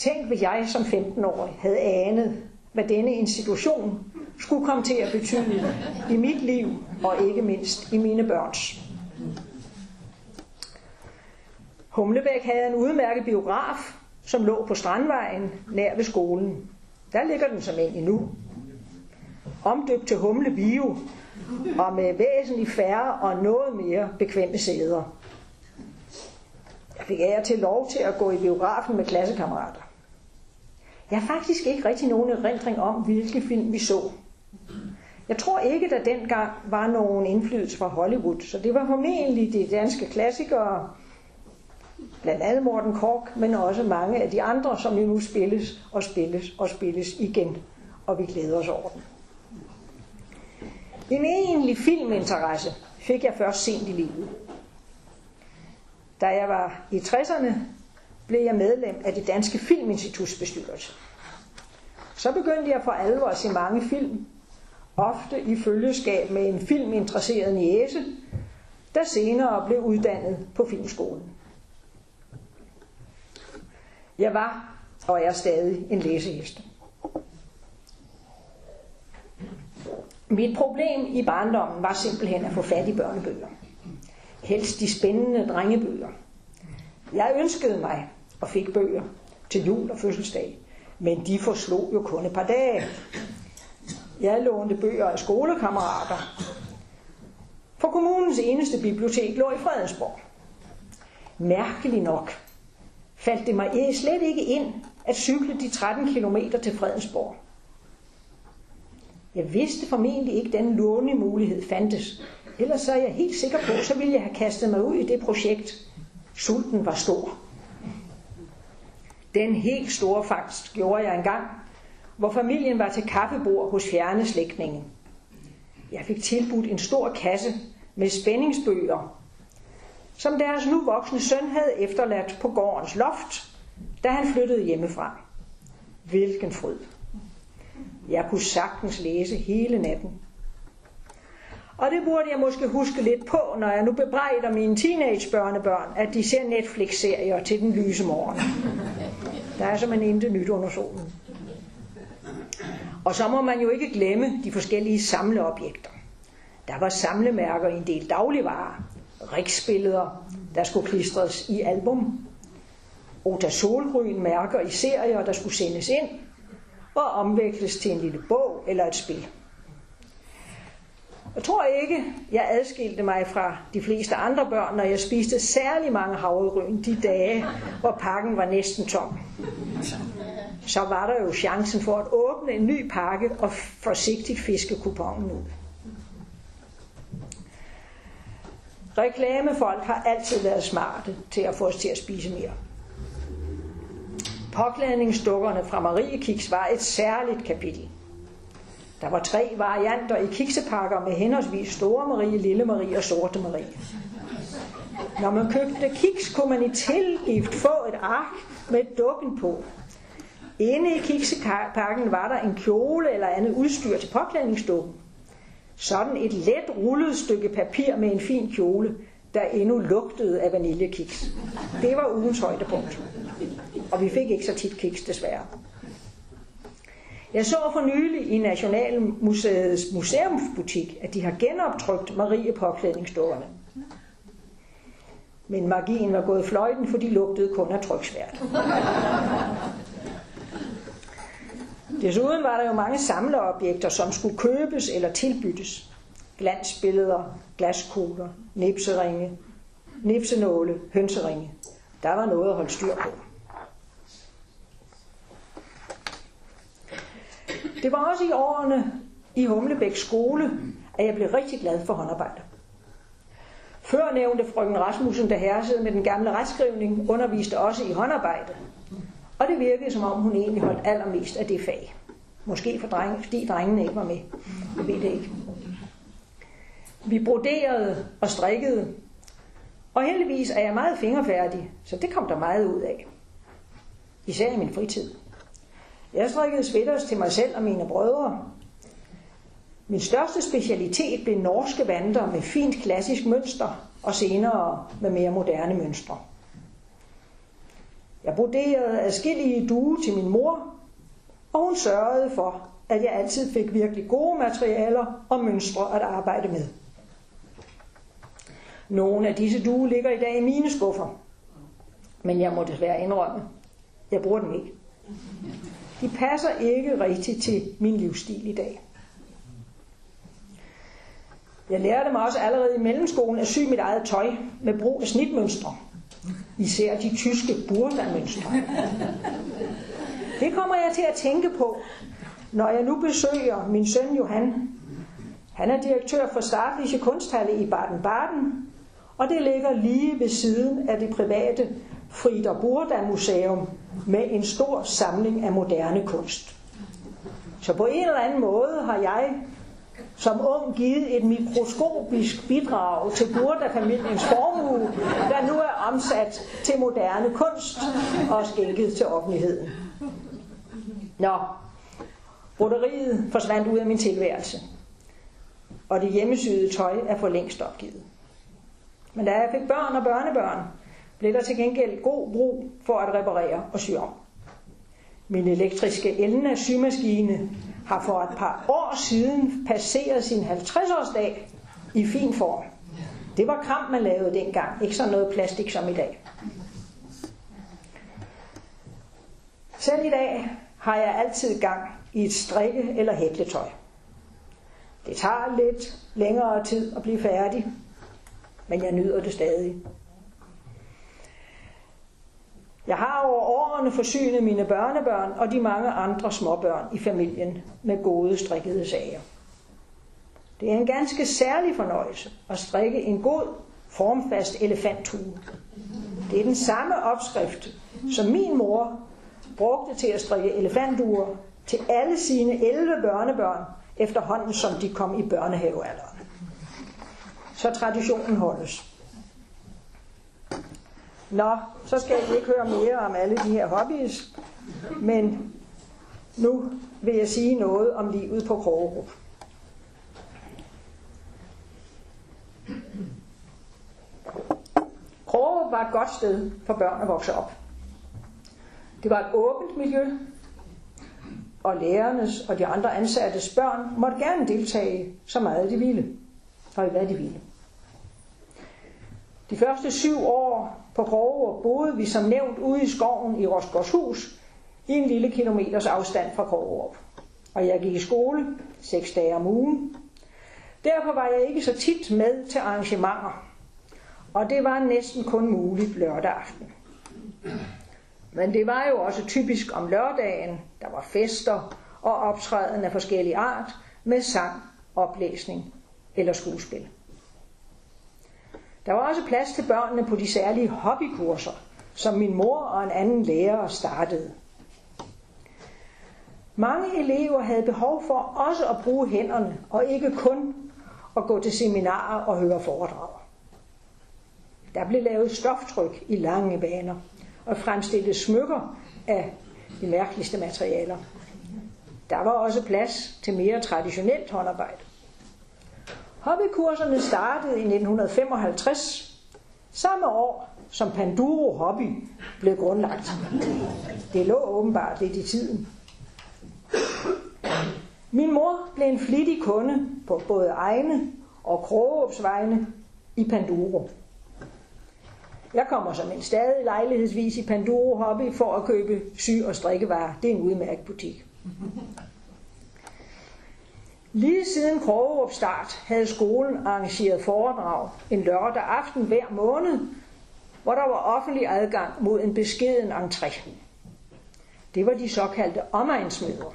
Tænk, hvis jeg som 15-årig havde anet, hvad denne institution skulle komme til at betyde i mit liv, og ikke mindst i mine børns. Humlebæk havde en udmærket biograf, som lå på Strandvejen nær ved skolen. Der ligger den som en endnu. Omdøbt til Humle Bio, og med væsentligt færre og noget mere bekvemme sæder. Jeg fik ære til lov til at gå i biografen med klassekammerater. Jeg har faktisk ikke rigtig nogen erindring om, hvilke film vi så. Jeg tror ikke, der dengang var nogen indflydelse fra Hollywood, så det var formentlig de danske klassikere, blandt andet Morten Kork, men også mange af de andre, som jo nu spilles og spilles og spilles igen, og vi glæder os over dem. En egentlig filminteresse fik jeg først sent i livet. Da jeg var i 60'erne, blev jeg medlem af det danske filminstituts bestyrelse. Så begyndte jeg for alvor at se mange film, ofte i følgeskab med en filminteresseret næse, der senere blev uddannet på filmskolen. Jeg var og er stadig en læsehest. Mit problem i barndommen var simpelthen at få fat i børnebøger. Helst de spændende drengebøger. Jeg ønskede mig og fik bøger til jul og fødselsdag, men de forslog jo kun et par dage. Jeg lånte bøger af skolekammerater. For kommunens eneste bibliotek lå i Fredensborg. Mærkeligt nok faldt det mig slet ikke ind at cykle de 13 km til Fredensborg. Jeg vidste formentlig ikke, den lånemulighed fandtes. Ellers er jeg helt sikker på, så ville jeg have kastet mig ud i det projekt. Sulten var stor. Den helt store fangst gjorde jeg engang, hvor familien var til kaffebord hos fjerne slægtninge. Jeg fik tilbudt en stor kasse med spændingsbøger, som deres nu voksne søn havde efterladt på gårdens loft, da han flyttede hjemmefra. Hvilken fryd! Jeg kunne sagtens læse hele natten. Og det burde jeg måske huske lidt på, når jeg nu bebrejder mine teenagebørnebørn, at de ser Netflix-serier til den lyse morgen. Der er simpelthen intet nyt under solen. Og så må man jo ikke glemme de forskellige samleobjekter. Der var samlemærker i en del dagligvarer, riksbilleder, der skulle klistres i album, Ota Solgryn mærker i serier, der skulle sendes ind, og omveksles til en lille bog eller et spil. Jeg tror ikke, jeg adskilte mig fra de fleste andre børn, når jeg spiste særlig mange havregryn de dage, hvor pakken var næsten tom. Så var der jo chancen for at åbne en ny pakke og forsigtigt fiske kupongen ud. Reklamefolk har altid været smarte til at få os til at spise mere. Påklædningsdukkerne fra Marie Kiks var et særligt kapitel. Der var tre varianter i kiksepakker med henholdsvis Store Marie, Lille Marie og Sorte Marie. Når man købte kiks, kunne man i tilgift få et ark med dukken på. Inde i kiksepakken var der en kjole eller andet udstyr til påklædningsdukken. Sådan et let rullet stykke papir med en fin kjole, der endnu lugtede af vaniljekiks. Det var ugens højdepunkt. Og vi fik ikke så tit kiks desværre. Jeg så for nylig i Nationalmuseets museumsbutik, at de har genoptrykt Marie påklædningsdukkerne. Men magien var gået fløjten, for de lugtede kun af tryksvært. Desuden var der jo mange samlerobjekter, som skulle købes eller tilbyttes. Glansbilleder, glaskugler, nipseringe, nipsenåle, hønseringe. Der var noget at holde styr på. Det var også i årene i Humlebæk skole, at jeg blev rigtig glad for håndarbejde. Før nævnte frøken Rasmussen, der herrede med den gamle retskrivning, underviste også i håndarbejde. Og det virkede, som om hun egentlig holdt allermest af det fag. Måske for drenge, fordi drengene ikke var med. Jeg ved det ikke. Vi broderede og strikkede. Og heldigvis er jeg meget fingerfærdig, så det kom der meget ud af. Især i min fritid. Jeg strikkede sweaters til mig selv og mine brødre. Min største specialitet blev norske vanter med fint klassisk mønster og senere med mere moderne mønstre. Jeg broderede adskillige due til min mor, og hun sørgede for, at jeg altid fik virkelig gode materialer og mønstre at arbejde med. Nogle af disse due ligger i dag i mine skuffer, men jeg må desværre indrømme, jeg bruger dem ikke. De passer ikke rigtigt til min livsstil i dag. Jeg lærte mig også allerede i mellemskolen at sy mit eget tøj med brug af snitmønstre. Især de tyske burda-mønstre. Det kommer jeg til at tænke på, når jeg nu besøger min søn Johan. Han er direktør for Starfische Kunsthalle i Baden-Baden, og det ligger lige ved siden af det private Frieder Burda Museum med en stor samling af moderne kunst. Så på en eller anden måde har jeg som ung givet et mikroskopisk bidrag til Burda-familiens formue, der nu er omsat til moderne kunst og skænket til offentligheden. Nå, broderiet forsvandt ud af min tilværelse, og det hjemmesyede tøj er for længst opgivet. Men da jeg fik børn og børnebørn, blev der til gengæld god brug for at reparere og sy om. Min elektriske Elna symaskine har for et par år siden passeret sin 50-årsdag i fin form. Det var kram, man lavede dengang, ikke sådan noget plastik som i dag. Selv i dag har jeg altid gang i et strikke- eller hækletøj. Det tager lidt længere tid at blive færdig, men jeg nyder det stadig. Jeg har over årene forsynet mine børnebørn og de mange andre småbørn i familien med gode strikkede sager. Det er en ganske særlig fornøjelse at strikke en god, formfast elefanthue. Det er den samme opskrift, som min mor brugte til at strikke elefantduer til alle sine 11 børnebørn, efterhånden som de kom i børnehavealderen. Så traditionen holdes. Nå, så skal jeg ikke høre mere om alle de her hobbies, men nu vil jeg sige noget om livet på Krogerup. Krogerup var et godt sted for børn at vokse op. Det var et åbent miljø, og lærernes og de andre ansattes børn måtte gerne deltage så meget de ville, og i hvad de ville. De første syv år på Krogerup boede vi som nævnt ude i skoven i Rosgårdshus i en lille kilometers afstand fra Krogerup. Og jeg gik i skole seks dage om ugen. Derfor var jeg ikke så tit med til arrangementer, og det var næsten kun muligt lørdag aften. Men det var jo også typisk om lørdagen, der var fester og optræden af forskellige art med sang, oplæsning eller skuespil. Der var også plads til børnene på de særlige hobbykurser, som min mor og en anden lærer startede. Mange elever havde behov for også at bruge hænderne, og ikke kun at gå til seminarer og høre foredrag. Der blev lavet stoftryk i lange baner og fremstillet smykker af de mærkeligste materialer. Der var også plads til mere traditionelt håndarbejde. Hobbykurserne startede i 1955, samme år som Panduro Hobby blev grundlagt. Det lå åbenbart lidt i tiden. Min mor blev en flittig kunde på både egne og Krogerups vegne i Panduro. Jeg kommer som en stadig lejlighedsvis i Panduro Hobby for at købe sy- og strikkevarer. Det er en udmærket butik. Lige siden Krogerup start havde skolen arrangeret foredrag en lørdag aften hver måned, hvor der var offentlig adgang mod en beskeden entré. Det var de såkaldte omegnsmøder.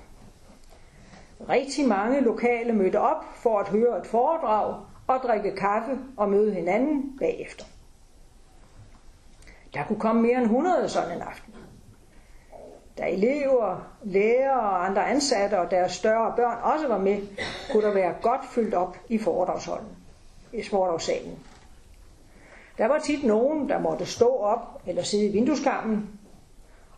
Rigtig mange lokale mødte op for at høre et foredrag og drikke kaffe og møde hinanden bagefter. Der kunne komme mere end 100 sådan en aften. Da elever, lærere og andre ansatte og deres større børn også var med, kunne der være godt fyldt op i foredragsholden, i foredragssalen. Der var tit nogen, der måtte stå op eller sidde i vindueskarmen,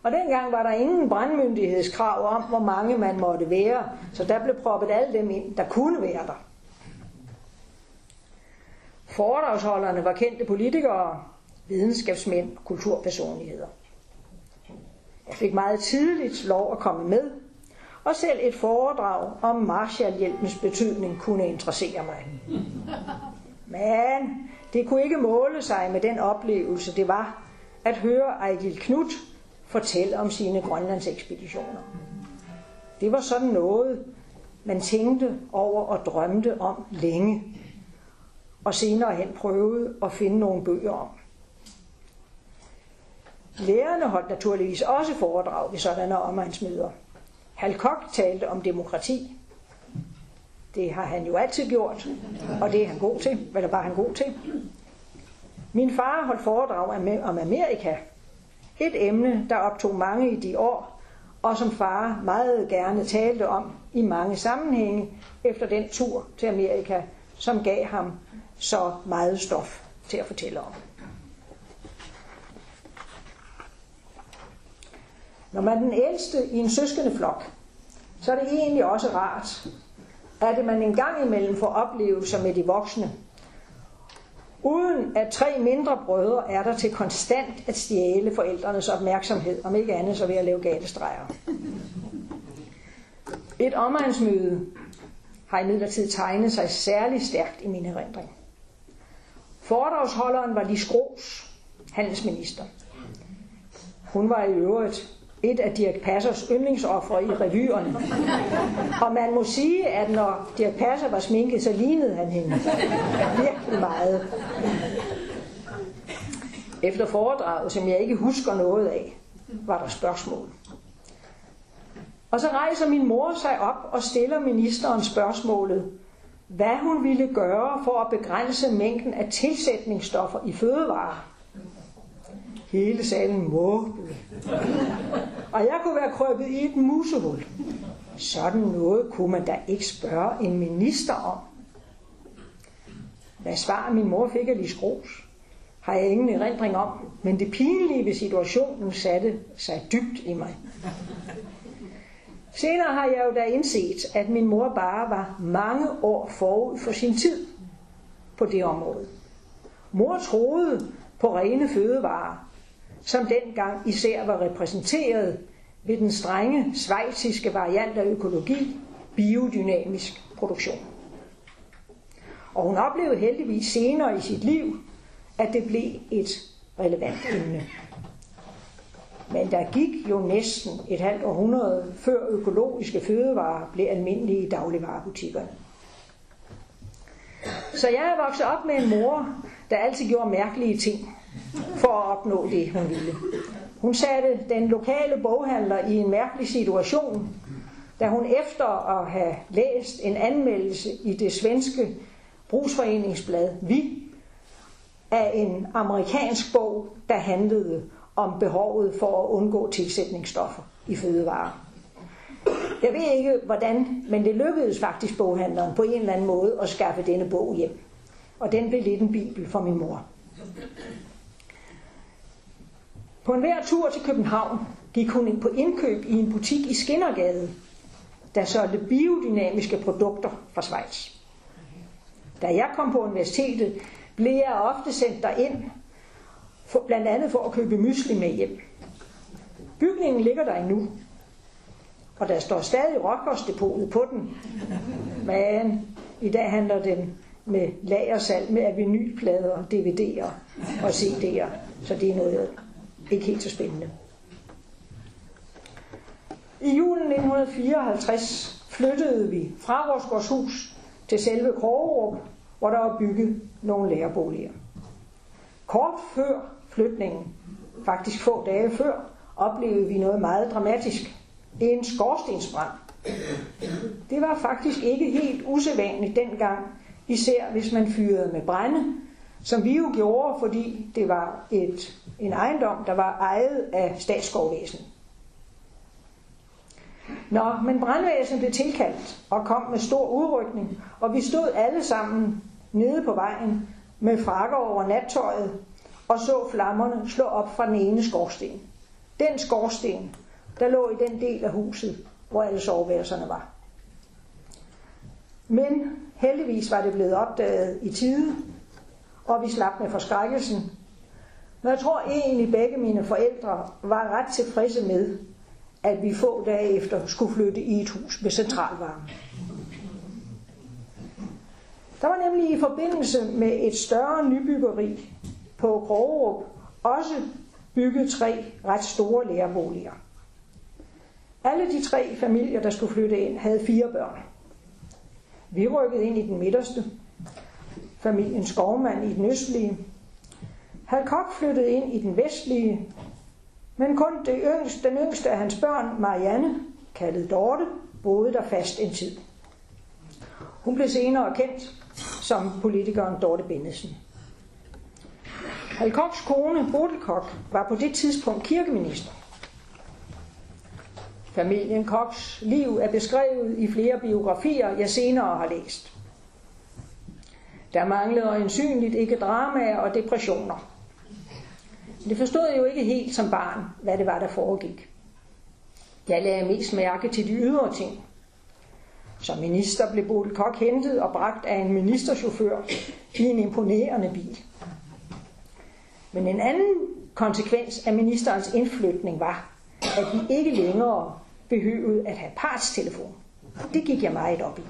Og dengang var der ingen brandmyndighedskrav om, hvor mange man måtte være, så der blev proppet alle dem ind, der kunne være der. Foredragsholderne var kendte politikere, videnskabsmænd og kulturpersonligheder. Jeg fik meget tidligt lov at komme med, og selv et foredrag om Marshallhjælpens betydning kunne interessere mig. Men det kunne ikke måle sig med den oplevelse, det var at høre Ejgil Knut fortælle om sine Grønlandsekspeditioner. Det var sådan noget, man tænkte over og drømte om længe, og senere hen prøvede at finde nogle bøger om. Lærerne holdt naturligvis også foredrag ved sådanne omegnsmøder. Hal talte om demokrati. Det har han jo altid gjort, og det er han god til, eller var han god til. Min far holdt foredrag om Amerika. Et emne, der optog mange i de år, og som far meget gerne talte om i mange sammenhænge efter den tur til Amerika, som gav ham så meget stof til at fortælle om. Når man er den ældste i en søskende flok, så er det egentlig også rart, at man en gang imellem får oplevelser med de voksne. Uden at tre mindre brødre er der til konstant at stjæle forældrenes opmærksomhed, om ikke andet så ved at lave gale streger. Et omegnsmøde har imidlertid tegnet sig særlig stærkt i min erindring. Foredragsholderen var Lis Gros, handelsminister. Hun var i øvrigt et af Dirk Passers yndlingsoffre i revyerne. Og man må sige, at når Dirk Passer var sminket, så lignede han hende virkelig meget. Efter foredraget, som jeg ikke husker noget af, var der spørgsmål. Og så rejser min mor sig op og stiller ministeren spørgsmålet, hvad hun ville gøre for at begrænse mængden af tilsætningsstoffer i fødevarer. Hele salen måbede. Og jeg kunne være krøbet i et musehul. Sådan noget kunne man da ikke spørge en minister om. Hvad svar min mor fik af Lis Gros, har jeg ingen erindring om, men det pinlige ved situationen satte sig dybt i mig. Senere har jeg jo da indset, at min mor bare var mange år forud for sin tid på det område. Mor troede på rene fødevarer, som dengang især var repræsenteret ved den strenge svejtiske variant af økologi, biodynamisk produktion. Og hun oplevede heldigvis senere i sit liv, at det blev et relevant emne. Men der gik jo næsten et halvt århundrede, før økologiske fødevarer blev almindelige i dagligvarerbutikkerne. Så jeg er vokset op med en mor, der altid gjorde mærkelige ting for at opnå det, hun ville. Hun satte den lokale boghandler i en mærkelig situation, da hun efter at have læst en anmeldelse i det svenske brugsforeningsblad Vi af en amerikansk bog, der handlede om behovet for at undgå tilsætningsstoffer i fødevarer. Jeg ved ikke hvordan, men det lykkedes faktisk boghandleren på en eller anden måde at skaffe denne bog hjem. Og den blev lidt en bibel for min mor. På en hver tur til København gik hun på indkøb i en butik i Skinnergade, der solgte biodynamiske produkter fra Schweiz. Da jeg kom på universitetet, blev jeg ofte sendt derind for, blandt andet for at købe mysli med hjem. Bygningen ligger der endnu, og der står stadig Rockers på den. Men i dag handler den med lagersalg med avinylplader, DVD'er og CD'er, så det er noget ikke helt så spændende. I julen 1954 flyttede vi fra vores hus til selve Krogerup, hvor der var bygget nogle lærerboliger. Kort før flytningen, faktisk få dage før, oplevede vi noget meget dramatisk. En skorstensbrand. Det var faktisk ikke helt usædvanligt dengang, især hvis man fyrede med brænde, som vi jo gjorde, fordi det var et, en ejendom, der var ejet af statsskovvæsenet. Nå, men brandvæsenet blev tilkaldt og kom med stor udrykning, og vi stod alle sammen nede på vejen med frakker over nattøjet og så flammerne slå op fra den ene skorsten. Den skorsten, der lå i den del af huset, hvor alle soveværelserne var. Men heldigvis var det blevet opdaget i tide, og vi slap med forskrækkelsen. Men jeg tror egentlig begge mine forældre var ret tilfredse med, at vi få dage efter skulle flytte i et hus med centralvarme. Der var nemlig i forbindelse med et større nybyggeri på Krogerup også bygget tre ret store lærerboliger. Alle de tre familier, der skulle flytte ind, havde fire børn. Vi rykkede ind i den midterste, familien Skovmand i den østlige. Hal Kok flyttede ind i den vestlige, men kun det yngste, den yngste af hans børn, Marianne, kaldet Dorte, boede der fast en tid. Hun blev senere kendt som politikeren Dorte Bennedsen. Halkoks kone, Bodil Kok, var på det tidspunkt kirkeminister. Familien Koks liv er beskrevet i flere biografier, jeg senere har læst. Der manglede øjensynligt ikke dramaer og depressioner. Det forstod jeg jo ikke helt som barn, hvad det var, der foregik. Jeg lagde mest mærke til de ydre ting. Som minister blev Bodil Kok hentet og bragt af en ministerchauffør i en imponerende bil. Men en anden konsekvens af ministerens indflytning var, at vi ikke længere behøvede at have partstelefon. Det gik jeg meget op i.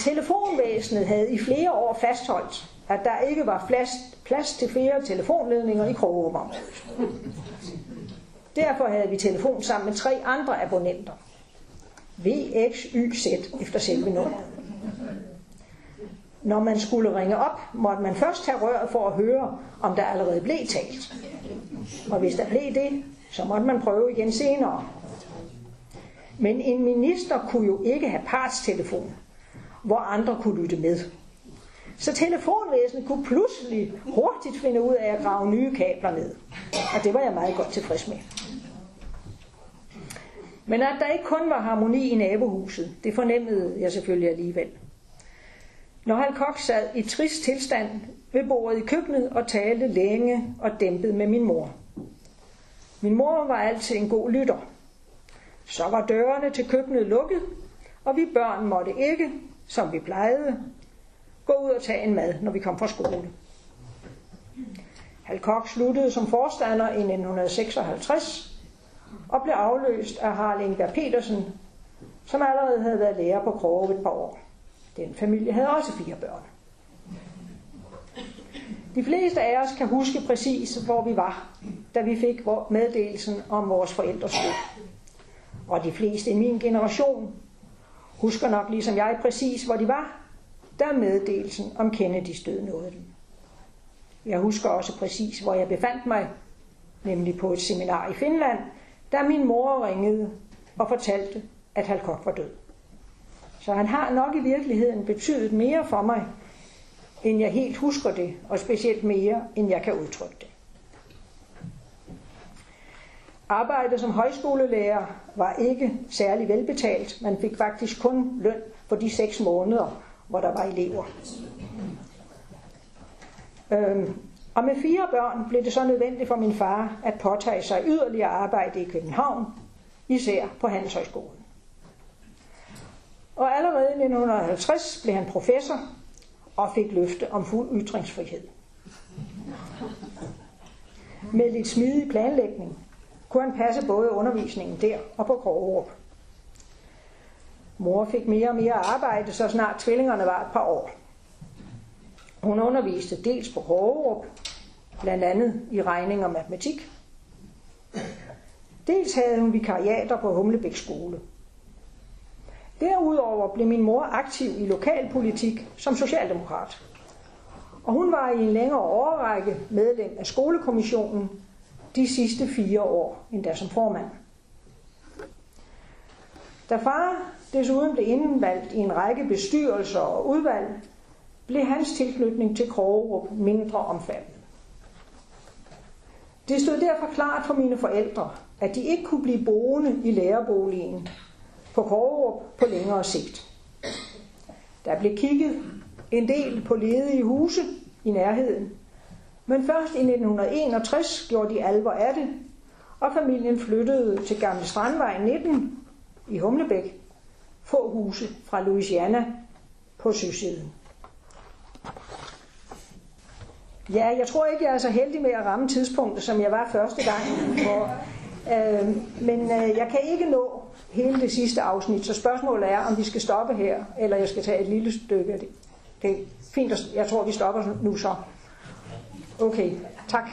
Telefonvæsenet havde i flere år fastholdt, at der ikke var plads, plads til flere telefonledninger i Krogåbområdet. Derfor havde vi telefon sammen med tre andre abonnenter. VXYZ efter selve nummeret. Når man skulle ringe op, måtte man først have røret for at høre, om der allerede blev talt. Og hvis der blev det, så måtte man prøve igen senere. Men en minister kunne jo ikke have partstelefon, hvor andre kunne lytte med. Så telefonvæsenet kunne pludselig hurtigt finde ud af at grave nye kabler ned. Og det var jeg meget godt tilfreds med. Men at der ikke kun var harmoni i nabohuset, det fornemmede jeg selvfølgelig alligevel. Når han Kok sad i trist tilstand ved bordet i køkkenet og talte længe og dæmpet med min mor. Min mor var altid en god lytter. Så var dørene til køkkenet lukket, og vi børn måtte ikke, som vi plejede, gå ud og tage en mad, når vi kom fra skole. Halcock sluttede som forstander i 1956 og blev afløst af Harald Ingeberg Petersen, som allerede havde været lærer på Kroge et par år. Den familie havde også fire børn. De fleste af os kan huske præcis, hvor vi var, da vi fik meddelelsen om vores forældres død. Og de fleste i min generation husker nok ligesom jeg præcis, hvor de var, da meddelelsen om Kennedys død nåede dem. Jeg husker også præcis, hvor jeg befandt mig, nemlig på et seminar i Finland, da min mor ringede og fortalte, at Halkok var død. Så han har nok i virkeligheden betydet mere for mig, end jeg helt husker det, og specielt mere, end jeg kan udtrykke det. Arbejdet som højskolelærer var ikke særlig velbetalt. Man fik faktisk kun løn for de seks måneder, hvor der var elever. Øhm, og med fire børn blev det så nødvendigt for min far at påtage sig yderligere arbejde i København, især på Handelshøjskolen. Og allerede i 1950 blev han professor og fik løfte om fuld ytringsfrihed. Med lidt smidig planlægning kunne han passe både undervisningen der og på Krogerup. Mor fik mere og mere arbejde, så snart tvillingerne var et par år. Hun underviste dels på Krogerup, blandt andet i regning og matematik. Dels havde hun vikariater på Humlebæk skole. Derudover blev min mor aktiv i lokalpolitik som socialdemokrat. Og hun var i en længere årrække medlem af skolekommissionen de sidste fire år, endda som formand. Da far desuden blev indvalgt i en række bestyrelser og udvalg, blev hans tilknytning til Krogerup mindre omfattende. Det stod derfor klart for mine forældre, at de ikke kunne blive boende i lærerboligen på Krogerup på længere sigt. Der blev kigget en del på ledige huse i nærheden, men først i 1961 gjorde de alvor af det, og familien flyttede til Gamle Strandvej 19 i Humlebæk, få huse fra Louisiana på sydsiden. Ja, jeg tror ikke, jeg er så heldig med at ramme tidspunktet, som jeg var første gang. Hvor, øh, men øh, jeg kan ikke nå hele det sidste afsnit, så spørgsmålet er, om vi skal stoppe her, eller jeg skal tage et lille stykke af det. Det er fint, jeg tror, vi stopper nu så. Okay, tak.